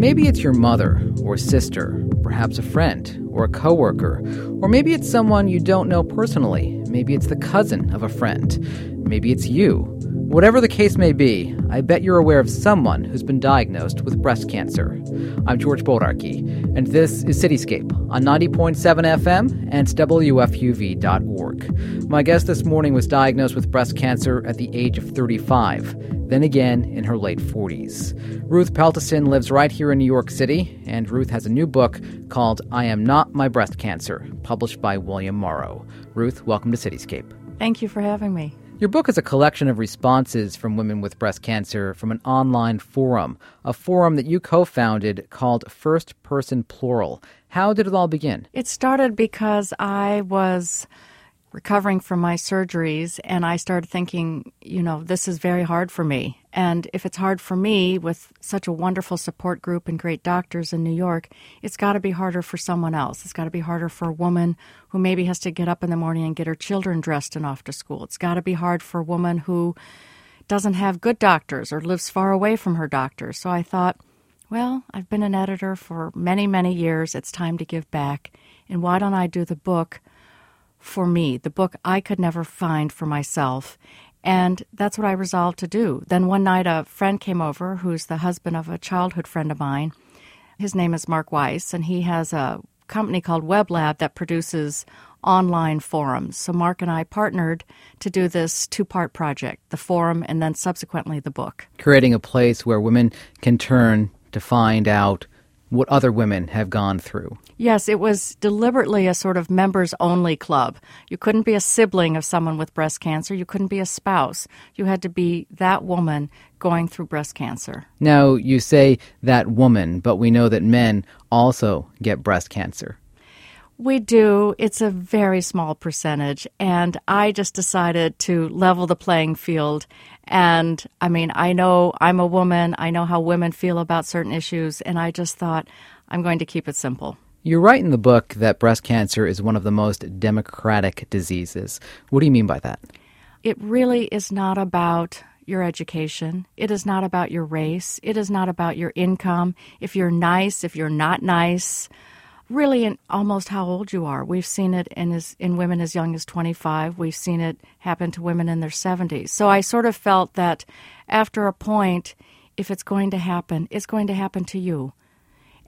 Maybe it's your mother or sister, perhaps a friend or a coworker, or maybe it's someone you don't know personally. Maybe it's the cousin of a friend. Maybe it's you. Whatever the case may be, I bet you're aware of someone who's been diagnosed with breast cancer. I'm George Bodarky, and this is Cityscape on 90.7 FM and WFUV.org. My guest this morning was diagnosed with breast cancer at the age of 35, then again in her late 40s. Ruth Peltason lives right here in New York City, and Ruth has a new book called I Am Not My Breast Cancer, published by William Morrow. Ruth, welcome to Cityscape. Thank you for having me. Your book is a collection of responses from women with breast cancer from an online forum, a forum that you co founded called First Person Plural. How did it all begin? It started because I was recovering from my surgeries and I started thinking, you know, this is very hard for me. And if it's hard for me with such a wonderful support group and great doctors in New York, it's got to be harder for someone else. It's got to be harder for a woman who maybe has to get up in the morning and get her children dressed and off to school. It's got to be hard for a woman who doesn't have good doctors or lives far away from her doctor. So I thought, well, I've been an editor for many, many years. It's time to give back. And why don't I do the book for me, the book I could never find for myself? And that's what I resolved to do. Then one night, a friend came over who's the husband of a childhood friend of mine. His name is Mark Weiss, and he has a company called WebLab that produces online forums. So Mark and I partnered to do this two part project the forum and then subsequently the book. Creating a place where women can turn to find out what other women have gone through. Yes, it was deliberately a sort of members only club. You couldn't be a sibling of someone with breast cancer, you couldn't be a spouse. You had to be that woman going through breast cancer. Now, you say that woman, but we know that men also get breast cancer. We do. It's a very small percentage. And I just decided to level the playing field. And I mean, I know I'm a woman, I know how women feel about certain issues. And I just thought, I'm going to keep it simple. You write in the book that breast cancer is one of the most democratic diseases. What do you mean by that? It really is not about your education. It is not about your race. It is not about your income. If you're nice, if you're not nice really in almost how old you are. We've seen it in as, in women as young as 25. We've seen it happen to women in their 70s. So I sort of felt that after a point, if it's going to happen, it's going to happen to you.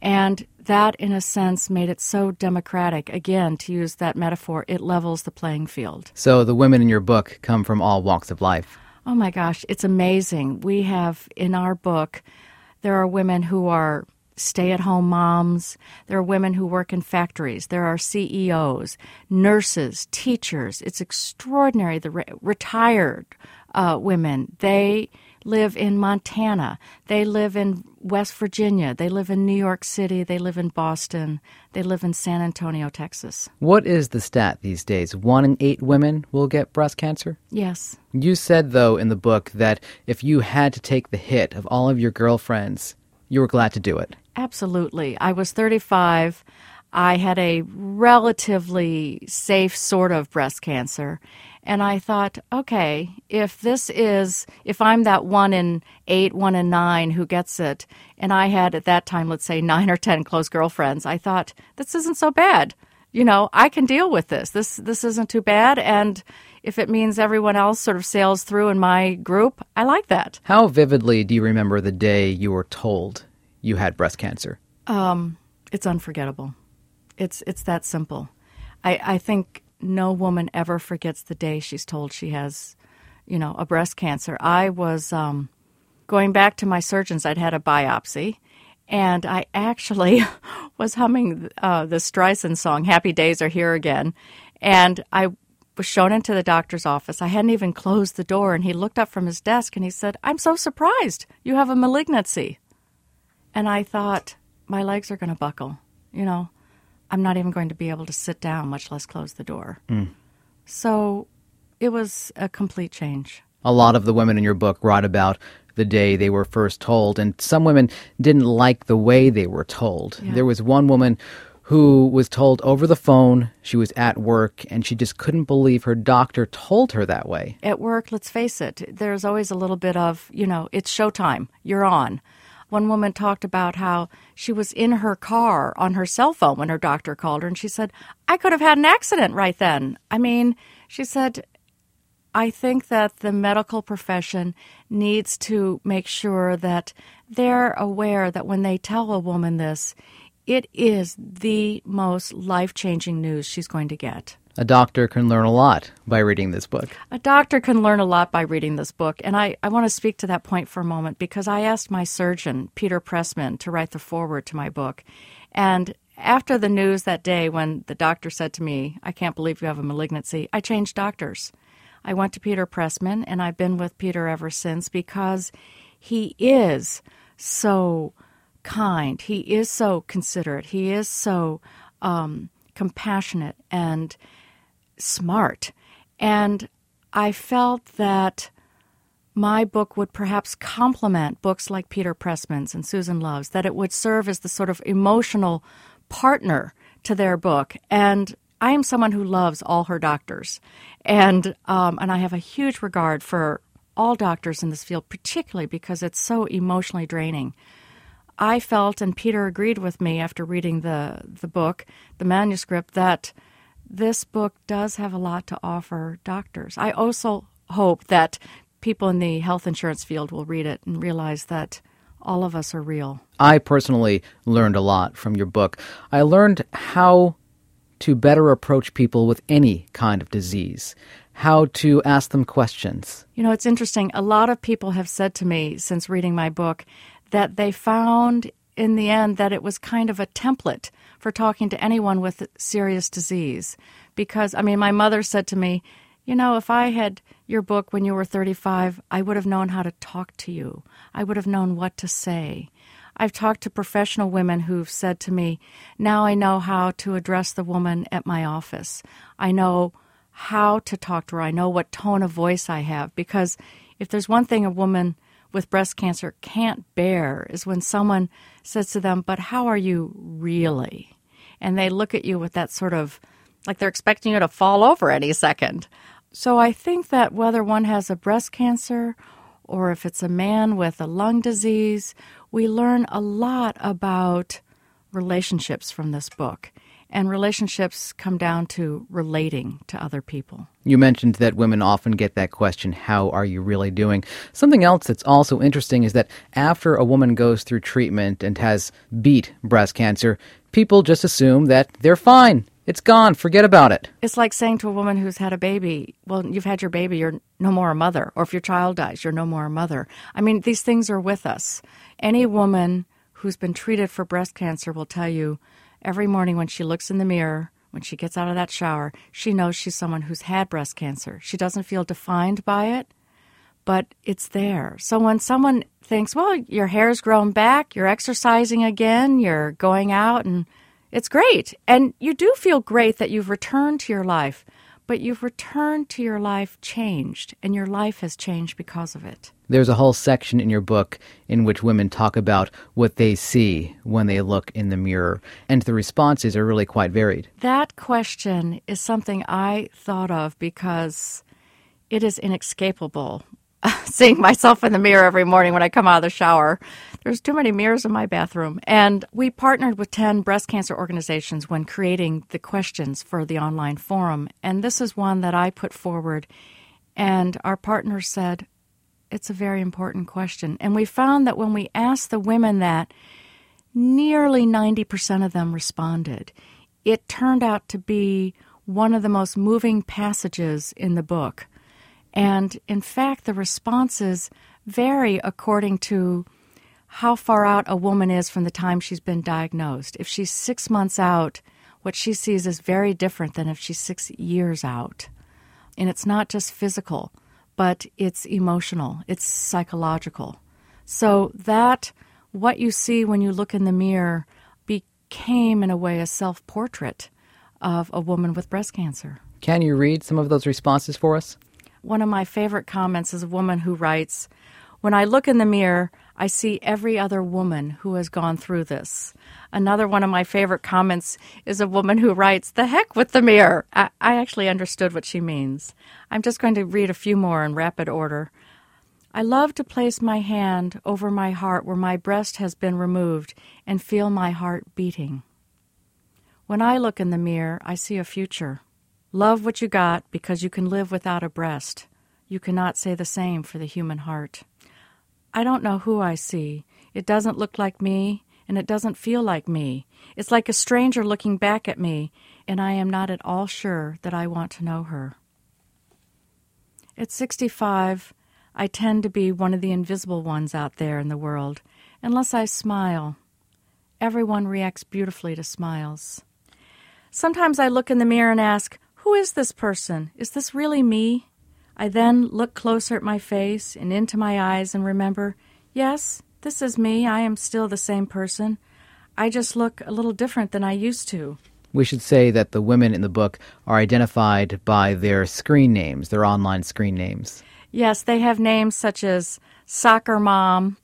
And that, in a sense, made it so democratic. Again, to use that metaphor, it levels the playing field. So the women in your book come from all walks of life. Oh my gosh, it's amazing. We have in our book, there are women who are stay at home moms. There are women who work in factories. There are CEOs, nurses, teachers. It's extraordinary. The re- retired uh, women, they live in Montana. They live in West Virginia. They live in New York City. They live in Boston. They live in San Antonio, Texas. What is the stat these days? One in eight women will get breast cancer? Yes. You said, though, in the book that if you had to take the hit of all of your girlfriends, you were glad to do it. Absolutely. I was 35. I had a relatively safe sort of breast cancer. And I thought, okay, if this is, if I'm that one in eight, one in nine who gets it, and I had at that time, let's say nine or 10 close girlfriends, I thought, this isn't so bad. You know, I can deal with this. This, this isn't too bad. And if it means everyone else sort of sails through in my group, I like that. How vividly do you remember the day you were told you had breast cancer? Um, it's unforgettable. It's it's that simple. I, I think no woman ever forgets the day she's told she has, you know, a breast cancer. I was um, going back to my surgeons. I'd had a biopsy, and I actually was humming uh, the Streisand song "Happy Days Are Here Again," and I was shown into the doctor's office. I hadn't even closed the door, and he looked up from his desk and he said, "I'm so surprised. You have a malignancy." And I thought, my legs are going to buckle. You know, I'm not even going to be able to sit down, much less close the door. Mm. So it was a complete change. A lot of the women in your book write about the day they were first told, and some women didn't like the way they were told. Yeah. There was one woman who was told over the phone she was at work and she just couldn't believe her doctor told her that way. At work, let's face it, there's always a little bit of, you know, it's showtime, you're on One woman talked about how she was in her car on her cell phone when her doctor called her, and she said, I could have had an accident right then. I mean, she said, I think that the medical profession needs to make sure that they're aware that when they tell a woman this, it is the most life changing news she's going to get. A doctor can learn a lot by reading this book. A doctor can learn a lot by reading this book. And I, I want to speak to that point for a moment because I asked my surgeon, Peter Pressman, to write the foreword to my book. And after the news that day when the doctor said to me, I can't believe you have a malignancy, I changed doctors. I went to Peter Pressman, and I've been with Peter ever since because he is so kind. He is so considerate. He is so um, compassionate and smart. And I felt that my book would perhaps complement books like Peter Pressman's and Susan Love's, that it would serve as the sort of emotional partner to their book. And I am someone who loves all her doctors, and um, and I have a huge regard for all doctors in this field, particularly because it's so emotionally draining. I felt, and Peter agreed with me after reading the the book, the manuscript, that this book does have a lot to offer doctors. I also hope that people in the health insurance field will read it and realize that all of us are real. I personally learned a lot from your book. I learned how to better approach people with any kind of disease, how to ask them questions. You know, it's interesting. A lot of people have said to me since reading my book that they found in the end that it was kind of a template for talking to anyone with serious disease. Because, I mean, my mother said to me, You know, if I had your book when you were 35, I would have known how to talk to you, I would have known what to say. I've talked to professional women who've said to me, Now I know how to address the woman at my office. I know how to talk to her. I know what tone of voice I have. Because if there's one thing a woman with breast cancer can't bear is when someone says to them, But how are you really? And they look at you with that sort of like they're expecting you to fall over any second. So I think that whether one has a breast cancer or if it's a man with a lung disease, we learn a lot about relationships from this book. And relationships come down to relating to other people. You mentioned that women often get that question, How are you really doing? Something else that's also interesting is that after a woman goes through treatment and has beat breast cancer, people just assume that they're fine. It's gone. Forget about it. It's like saying to a woman who's had a baby, Well, you've had your baby, you're no more a mother. Or if your child dies, you're no more a mother. I mean, these things are with us. Any woman who's been treated for breast cancer will tell you every morning when she looks in the mirror, when she gets out of that shower, she knows she's someone who's had breast cancer. She doesn't feel defined by it, but it's there. So when someone thinks, well, your hair's grown back, you're exercising again, you're going out, and it's great. And you do feel great that you've returned to your life but you've returned to your life changed, and your life has changed because of it. There's a whole section in your book in which women talk about what they see when they look in the mirror, and the responses are really quite varied. That question is something I thought of because it is inescapable seeing myself in the mirror every morning when I come out of the shower. There's too many mirrors in my bathroom. And we partnered with 10 breast cancer organizations when creating the questions for the online forum. And this is one that I put forward. And our partners said, it's a very important question. And we found that when we asked the women that, nearly 90% of them responded. It turned out to be one of the most moving passages in the book and in fact, the responses vary according to how far out a woman is from the time she's been diagnosed. If she's six months out, what she sees is very different than if she's six years out. And it's not just physical, but it's emotional, it's psychological. So that, what you see when you look in the mirror, became, in a way, a self portrait of a woman with breast cancer. Can you read some of those responses for us? One of my favorite comments is a woman who writes, When I look in the mirror, I see every other woman who has gone through this. Another one of my favorite comments is a woman who writes, The heck with the mirror. I, I actually understood what she means. I'm just going to read a few more in rapid order. I love to place my hand over my heart where my breast has been removed and feel my heart beating. When I look in the mirror, I see a future. Love what you got because you can live without a breast. You cannot say the same for the human heart. I don't know who I see. It doesn't look like me, and it doesn't feel like me. It's like a stranger looking back at me, and I am not at all sure that I want to know her. At 65, I tend to be one of the invisible ones out there in the world, unless I smile. Everyone reacts beautifully to smiles. Sometimes I look in the mirror and ask, Who is this person? Is this really me? I then look closer at my face and into my eyes and remember, Yes, this is me. I am still the same person. I just look a little different than I used to. We should say that the women in the book are identified by their screen names, their online screen names. Yes, they have names such as Soccer Mom,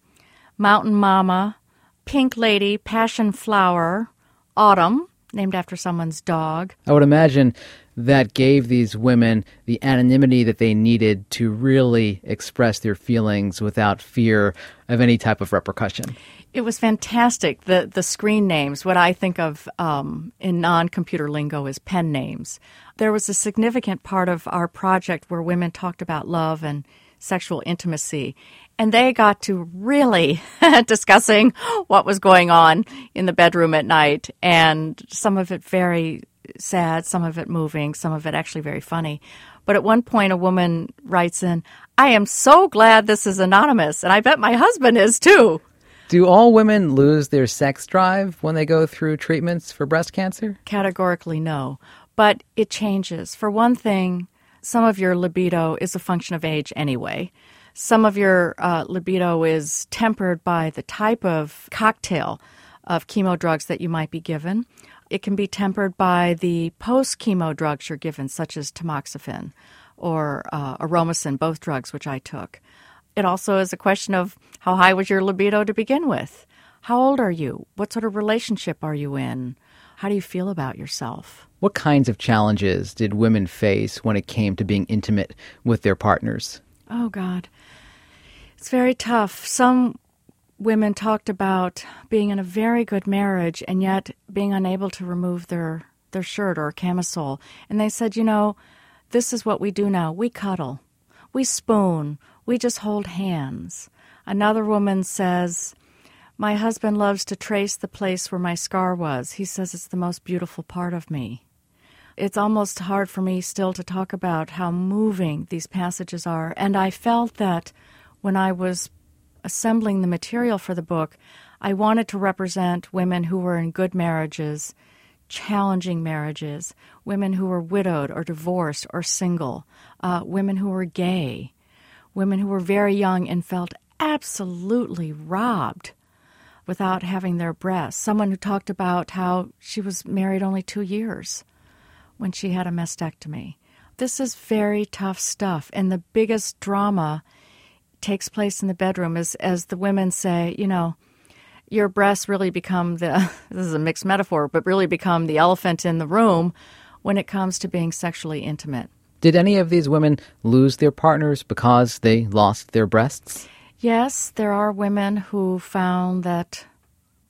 Mountain Mama, Pink Lady, Passion Flower, Autumn, named after someone's dog. I would imagine that gave these women the anonymity that they needed to really express their feelings without fear of any type of repercussion. It was fantastic. The the screen names, what I think of um, in non computer lingo as pen names. There was a significant part of our project where women talked about love and sexual intimacy, and they got to really discussing what was going on in the bedroom at night, and some of it very sad, some of it moving, some of it actually very funny. But at one point, a woman writes in, I am so glad this is anonymous, and I bet my husband is too. Do all women lose their sex drive when they go through treatments for breast cancer? Categorically, no. But it changes. For one thing, some of your libido is a function of age anyway. Some of your uh, libido is tempered by the type of cocktail of chemo drugs that you might be given. It can be tempered by the post chemo drugs you're given, such as tamoxifen or uh, aromasin, both drugs which I took. It also is a question of how high was your libido to begin with? How old are you? What sort of relationship are you in? How do you feel about yourself? What kinds of challenges did women face when it came to being intimate with their partners? Oh, God. It's very tough. Some women talked about being in a very good marriage and yet being unable to remove their, their shirt or camisole. And they said, you know, this is what we do now. We cuddle, we spoon, we just hold hands. Another woman says, My husband loves to trace the place where my scar was. He says it's the most beautiful part of me. It's almost hard for me still to talk about how moving these passages are. And I felt that when I was assembling the material for the book, I wanted to represent women who were in good marriages, challenging marriages, women who were widowed or divorced or single, uh, women who were gay, women who were very young and felt absolutely robbed without having their breasts. Someone who talked about how she was married only two years when she had a mastectomy. This is very tough stuff, and the biggest drama takes place in the bedroom as as the women say, you know, your breasts really become the this is a mixed metaphor, but really become the elephant in the room when it comes to being sexually intimate. Did any of these women lose their partners because they lost their breasts? Yes, there are women who found that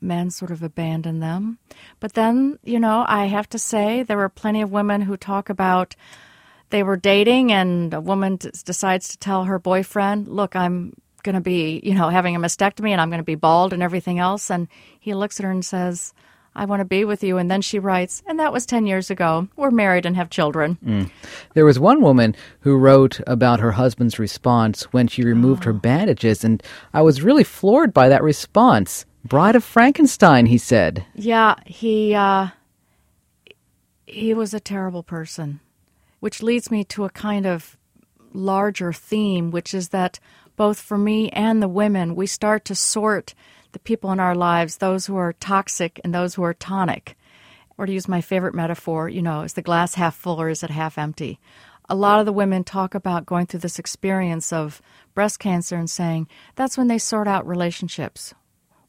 men sort of abandon them. But then, you know, I have to say there were plenty of women who talk about they were dating and a woman t- decides to tell her boyfriend, "Look, I'm going to be, you know, having a mastectomy and I'm going to be bald and everything else." And he looks at her and says, I want to be with you. And then she writes, and that was 10 years ago. We're married and have children. Mm. There was one woman who wrote about her husband's response when she removed oh. her bandages, and I was really floored by that response. Bride of Frankenstein, he said. Yeah, he, uh, he was a terrible person which leads me to a kind of larger theme, which is that both for me and the women, we start to sort the people in our lives, those who are toxic and those who are tonic. Or to use my favorite metaphor, you know, is the glass half full or is it half empty? A lot of the women talk about going through this experience of breast cancer and saying that's when they sort out relationships.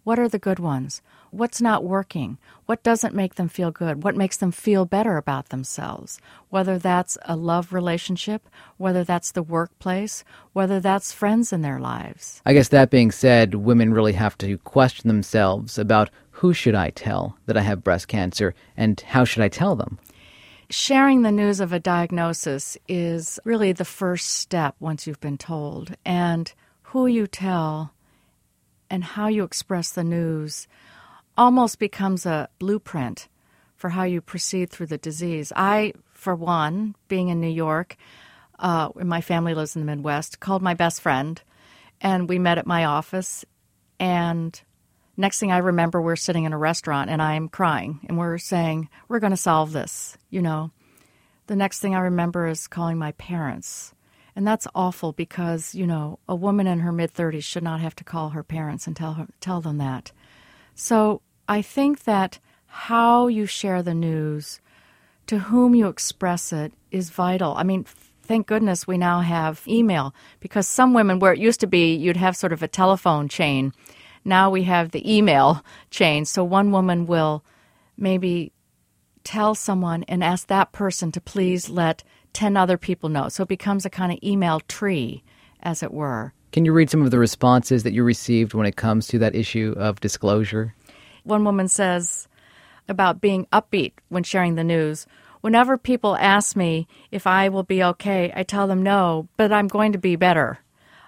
What are the good ones? What's not working? What doesn't make them feel good? What makes them feel better about themselves? Whether that's a love relationship, whether that's the workplace, whether that's friends in their lives. I guess that being said, women really have to question themselves about who should I tell that I have breast cancer and how should I tell them? Sharing the news of a diagnosis is really the first step once you've been told. And who you tell and how you express the news almost becomes a blueprint for how you proceed through the disease. I, for one, being in New York, uh, my family lives in the Midwest, called my best friend, and we met at my office. And next thing I remember, we're sitting in a restaurant and I'm crying, and we're saying, We're going to solve this, you know. The next thing I remember is calling my parents and that's awful because, you know, a woman in her mid 30s should not have to call her parents and tell, her, tell them that. So I think that how you share the news, to whom you express it, is vital. I mean, thank goodness we now have email because some women, where it used to be you'd have sort of a telephone chain, now we have the email chain. So one woman will maybe tell someone and ask that person to please let 10 other people know. So it becomes a kind of email tree, as it were. Can you read some of the responses that you received when it comes to that issue of disclosure? One woman says about being upbeat when sharing the news. Whenever people ask me if I will be okay, I tell them no, but I'm going to be better.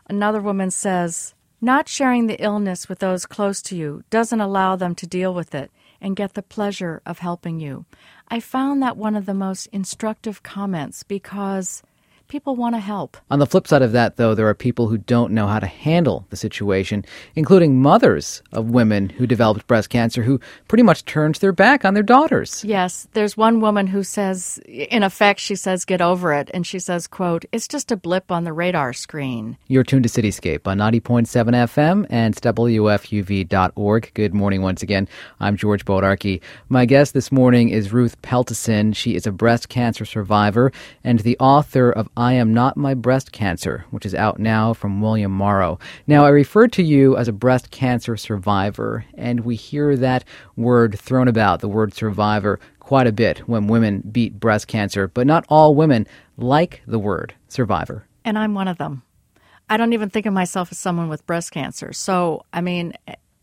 Another woman says, not sharing the illness with those close to you doesn't allow them to deal with it and get the pleasure of helping you. I found that one of the most instructive comments because people want to help. On the flip side of that, though, there are people who don't know how to handle the situation, including mothers of women who developed breast cancer who pretty much turned their back on their daughters. Yes, there's one woman who says, in effect, she says, get over it. And she says, quote, it's just a blip on the radar screen. You're tuned to Cityscape on 90.7 FM and WFUV.org. Good morning once again. I'm George Bodarky. My guest this morning is Ruth Peltason. She is a breast cancer survivor and the author of I Am Not My Breast Cancer, which is out now from William Morrow. Now, I referred to you as a breast cancer survivor, and we hear that word thrown about, the word survivor, quite a bit when women beat breast cancer, but not all women like the word survivor. And I'm one of them. I don't even think of myself as someone with breast cancer. So, I mean,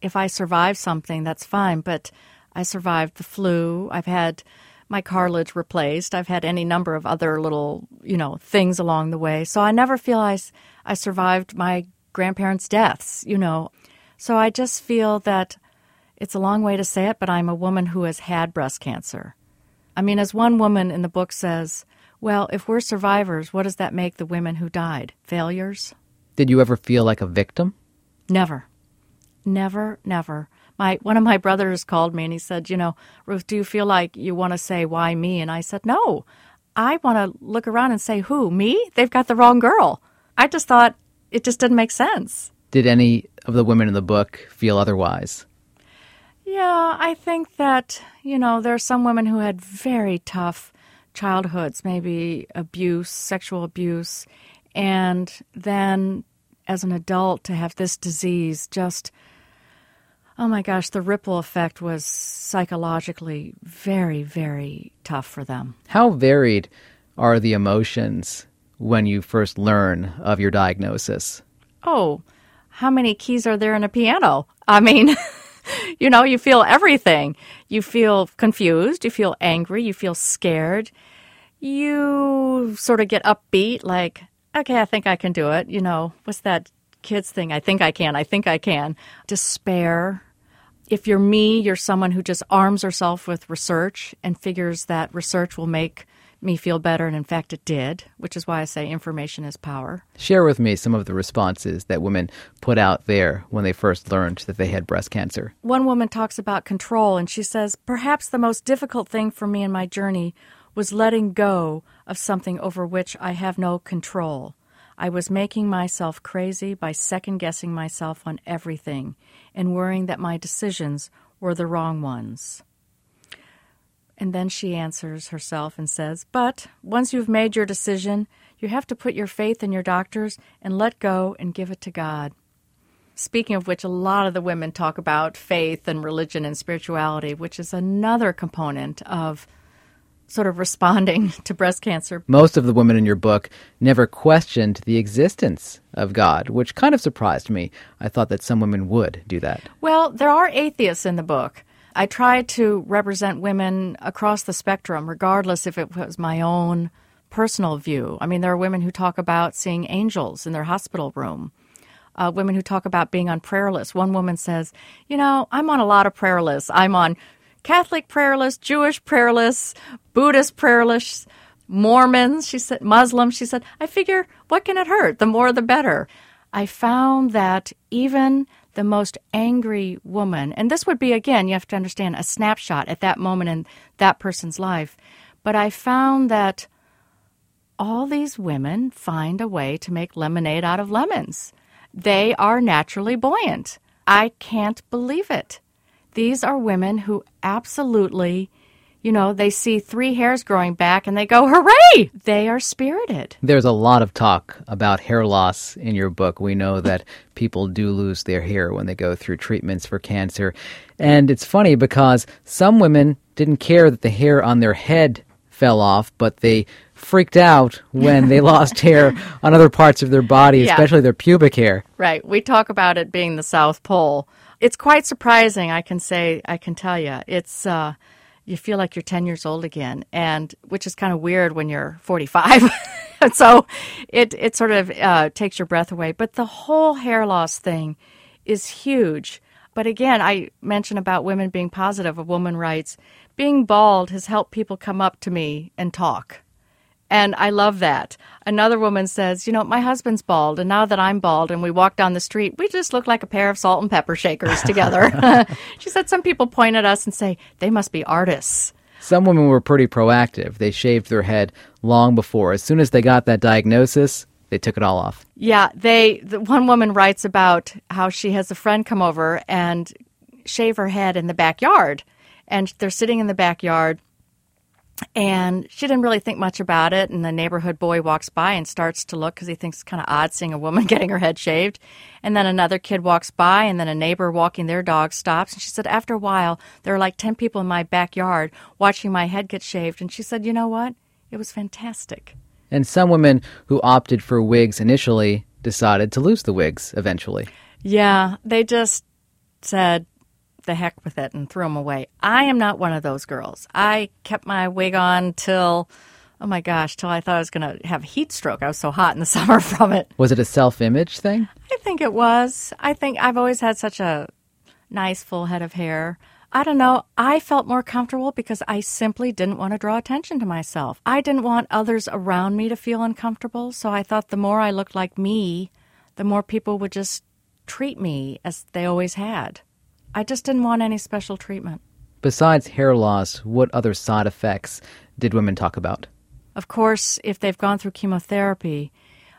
if I survive something, that's fine, but I survived the flu. I've had my cartilage replaced. I've had any number of other little, you know, things along the way. So I never feel I, I survived my grandparents' deaths, you know. So I just feel that it's a long way to say it, but I'm a woman who has had breast cancer. I mean, as one woman in the book says, well, if we're survivors, what does that make the women who died? Failures? Did you ever feel like a victim? Never. Never, never my one of my brothers called me and he said, "You know, Ruth, do you feel like you want to say why me?" And I said, "No. I want to look around and say, "Who? Me? They've got the wrong girl." I just thought it just didn't make sense. Did any of the women in the book feel otherwise? Yeah, I think that, you know, there are some women who had very tough childhoods, maybe abuse, sexual abuse, and then as an adult to have this disease just Oh my gosh, the ripple effect was psychologically very, very tough for them. How varied are the emotions when you first learn of your diagnosis? Oh, how many keys are there in a piano? I mean, you know, you feel everything. You feel confused, you feel angry, you feel scared. You sort of get upbeat, like, okay, I think I can do it. You know, what's that kids thing? I think I can, I think I can. Despair, if you're me, you're someone who just arms herself with research and figures that research will make me feel better. And in fact, it did, which is why I say information is power. Share with me some of the responses that women put out there when they first learned that they had breast cancer. One woman talks about control, and she says, Perhaps the most difficult thing for me in my journey was letting go of something over which I have no control. I was making myself crazy by second guessing myself on everything and worrying that my decisions were the wrong ones. And then she answers herself and says, But once you've made your decision, you have to put your faith in your doctors and let go and give it to God. Speaking of which, a lot of the women talk about faith and religion and spirituality, which is another component of sort of responding to breast cancer. Most of the women in your book never questioned the existence of God, which kind of surprised me. I thought that some women would do that. Well, there are atheists in the book. I try to represent women across the spectrum, regardless if it was my own personal view. I mean, there are women who talk about seeing angels in their hospital room. Uh, women who talk about being on prayer lists. One woman says, You know, I'm on a lot of prayer lists. I'm on Catholic prayer lists, Jewish prayer lists, Buddhist prayer lists, Mormons, she said, Muslims. She said, I figure, what can it hurt? The more the better. I found that even the most angry woman, and this would be, again, you have to understand, a snapshot at that moment in that person's life, but I found that all these women find a way to make lemonade out of lemons. They are naturally buoyant. I can't believe it. These are women who absolutely, you know, they see three hairs growing back and they go, hooray! They are spirited. There's a lot of talk about hair loss in your book. We know that people do lose their hair when they go through treatments for cancer. And it's funny because some women didn't care that the hair on their head fell off, but they freaked out when they lost hair on other parts of their body, Yeah. especially their pubic hair. Right. We talk about it being the South Pole. It's quite surprising, I can say, I can tell you. It's, uh, you feel like you're 10 years old again, and which is kind of weird when you're 45. so it, it sort of uh, takes your breath away. But the whole hair loss thing is huge. But again, I mentioned about women being positive. A woman writes, being bald has helped people come up to me and talk. And I love that. Another woman says, You know, my husband's bald, and now that I'm bald and we walk down the street, we just look like a pair of salt and pepper shakers together. she said, Some people point at us and say, They must be artists. Some women were pretty proactive. They shaved their head long before. As soon as they got that diagnosis, they took it all off. Yeah, they, the one woman writes about how she has a friend come over and shave her head in the backyard. And they're sitting in the backyard and she didn't really think much about it. And the neighborhood boy walks by and starts to look because he thinks it's kind of odd seeing a woman getting her head shaved. And then another kid walks by, and then a neighbor walking their dog stops. And she said, After a while, there were like 10 people in my backyard watching my head get shaved. And she said, You know what? It was fantastic. And some women who opted for wigs initially decided to lose the wigs eventually. Yeah, they just said the heck with it and threw them away. I am not one of those girls. I kept my wig on till, oh my gosh, till I thought I was going to have heat stroke. I was so hot in the summer from it. Was it a self image thing? I think it was. I think I've always had such a nice full head of hair. I don't know. I felt more comfortable because I simply didn't want to draw attention to myself. I didn't want others around me to feel uncomfortable. So I thought the more I looked like me, the more people would just treat me as they always had. I just didn't want any special treatment. Besides hair loss, what other side effects did women talk about? Of course, if they've gone through chemotherapy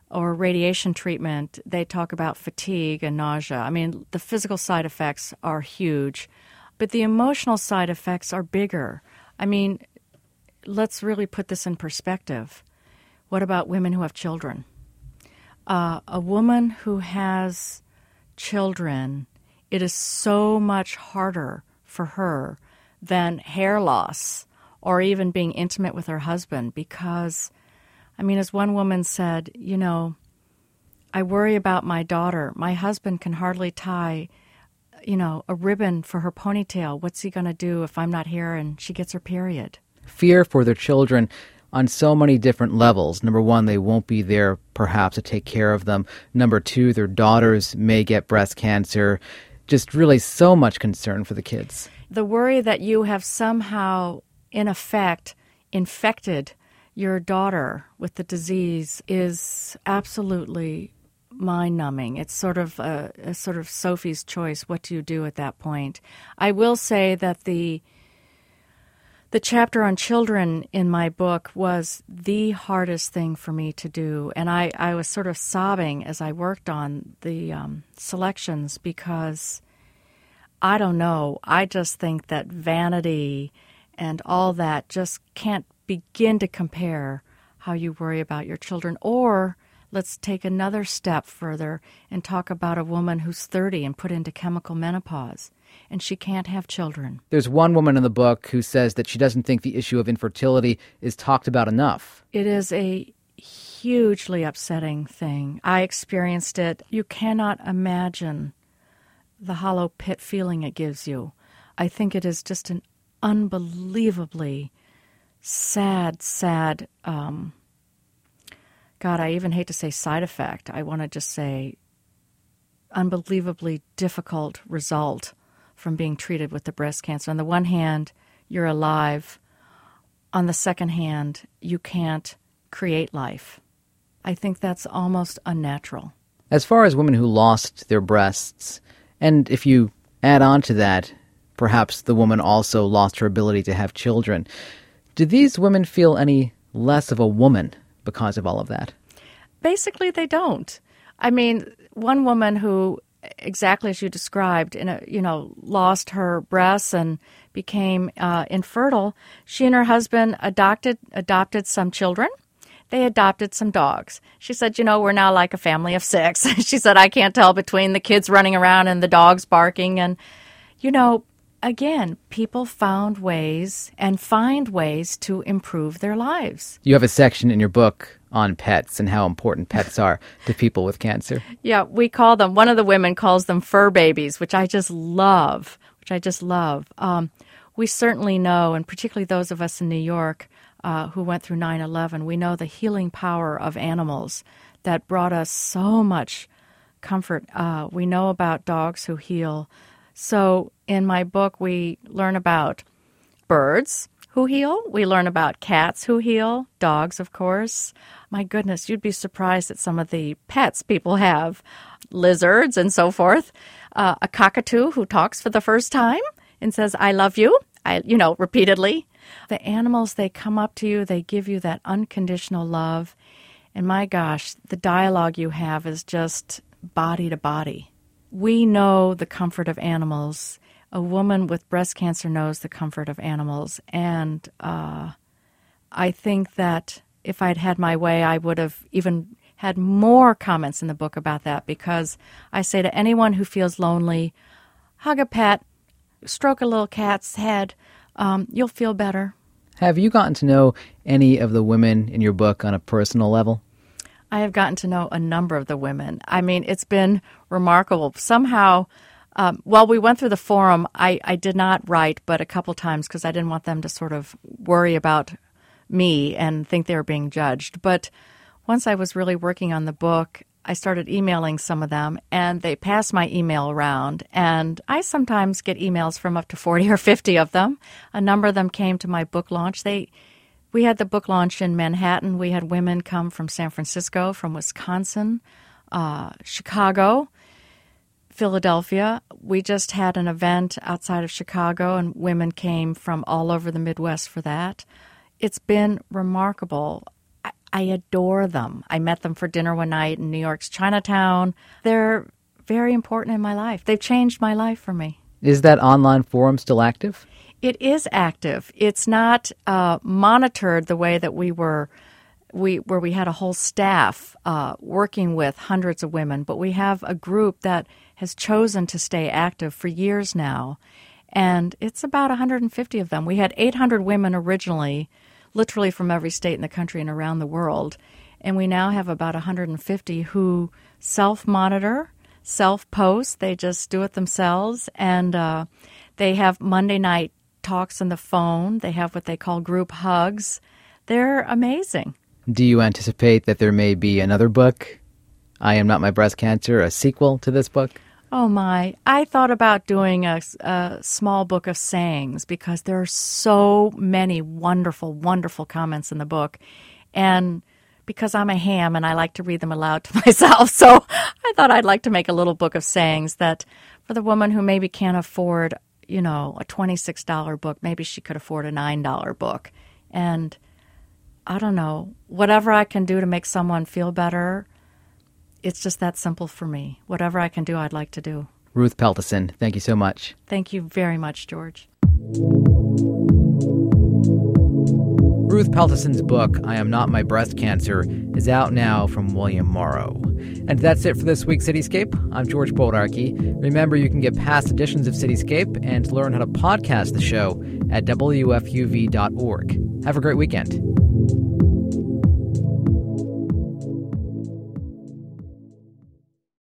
or radiation treatment, they talk about fatigue and nausea. I mean, the physical side effects are huge, but the emotional side effects are bigger. I mean, let's really put this in perspective. What about women who have children? Uh, a woman who has children, it is so much harder for her than hair loss or even being intimate with her husband because, I mean, as one woman said, you know, I worry about my daughter. My husband can hardly tie, you know, a ribbon for her ponytail. What's he going to do if I'm not here and she gets her period? Fear for their children on so many different levels. Number one, they won't be there perhaps to take care of them. Number two, their daughters may get breast cancer. Just really so much concern for the kids. The worry that you have somehow, in effect, infected your daughter with the disease is absolutely mind numbing. It's sort of a, a sort of Sophie's choice. What do you do at that point? I will say that the the chapter on children in my book was the hardest thing for me to do. And I, I was sort of sobbing as I worked on the um, selections because I don't know. I just think that vanity and all that just can't begin to compare how you worry about your children or Let's take another step further and talk about a woman who's 30 and put into chemical menopause and she can't have children. There's one woman in the book who says that she doesn't think the issue of infertility is talked about enough. It is a hugely upsetting thing. I experienced it. You cannot imagine the hollow pit feeling it gives you. I think it is just an unbelievably sad, sad. Um, God, I even hate to say side effect. I want to just say unbelievably difficult result from being treated with the breast cancer. On the one hand, you're alive. On the second hand, you can't create life. I think that's almost unnatural. As far as women who lost their breasts, and if you add on to that, perhaps the woman also lost her ability to have children, do these women feel any less of a woman because of all of that? Basically, they don't. I mean, one woman who exactly as you described, in a, you know, lost her breasts and became uh, infertile. She and her husband adopted adopted some children. They adopted some dogs. She said, "You know, we're now like a family of six. she said, "I can't tell between the kids running around and the dogs barking." And you know, again, people found ways and find ways to improve their lives. You have a section in your book on pets and how important pets are to people with cancer. Yeah, we call them, one of the women calls them fur babies, which I just love, which I just love. Um, we certainly know, and particularly those of us in New York uh, who went through 9 11, we know the healing power of animals that brought us so much comfort. Uh, we know about dogs who heal. So in my book, we learn about birds who heal. We learn about cats who heal, dogs, of course. My goodness, you'd be surprised at some of the pets people have lizards and so forth. Uh, a cockatoo who talks for the first time and says, I love you, I, you know, repeatedly. The animals, they come up to you, they give you that unconditional love. And my gosh, the dialogue you have is just body to body. We know the comfort of animals. A woman with breast cancer knows the comfort of animals. And uh, I think that if I'd had my way, I would have even had more comments in the book about that because I say to anyone who feels lonely, hug a pet, stroke a little cat's head, um, you'll feel better. Have you gotten to know any of the women in your book on a personal level? I have gotten to know a number of the women. I mean, it's been remarkable. Somehow, um, while we went through the forum, I, I did not write, but a couple times because I didn't want them to sort of worry about me and think they were being judged. But once I was really working on the book, I started emailing some of them and they passed my email around. And I sometimes get emails from up to 40 or 50 of them. A number of them came to my book launch. They we had the book launch in Manhattan. We had women come from San Francisco, from Wisconsin, uh, Chicago, Philadelphia. We just had an event outside of Chicago, and women came from all over the Midwest for that it's been remarkable. I, I adore them. I met them for dinner one night in New York's Chinatown. They're very important in my life. They've changed my life for me. Is that online forum still active? It is active. It's not uh, monitored the way that we were, we where we had a whole staff uh, working with hundreds of women, but we have a group that has chosen to stay active for years now, and it's about 150 of them. We had 800 women originally literally from every state in the country and around the world. And we now have about 150 who self monitor, self post. They just do it themselves. And uh, they have Monday night talks on the phone. They have what they call group hugs. They're amazing. Do you anticipate that there may be another book, I Am Not My Breast Cancer, a sequel to this book? Oh my. I thought about doing a, a, small book of sayings because there are so many wonderful, wonderful comments in the book. And because I'm a ham and I like to read them aloud to myself, so I thought I'd like to make a little book of sayings that for the woman who maybe can't afford, you know, a $26 book, maybe she could afford a $9 book. And I don't know, whatever I can do to make someone feel better it's just that simple for me. Whatever I can do, I'd like to do. Ruth Peltason, thank you so much. Thank you very much, George. Ruth Peltason's book, I Am Not My Breast Cancer, is out now from William Morrow. And that's it for this week's Cityscape. I'm George Bodarky. Remember, you can get past editions of Cityscape and learn how to podcast the show at WFUV.org. Have a great weekend.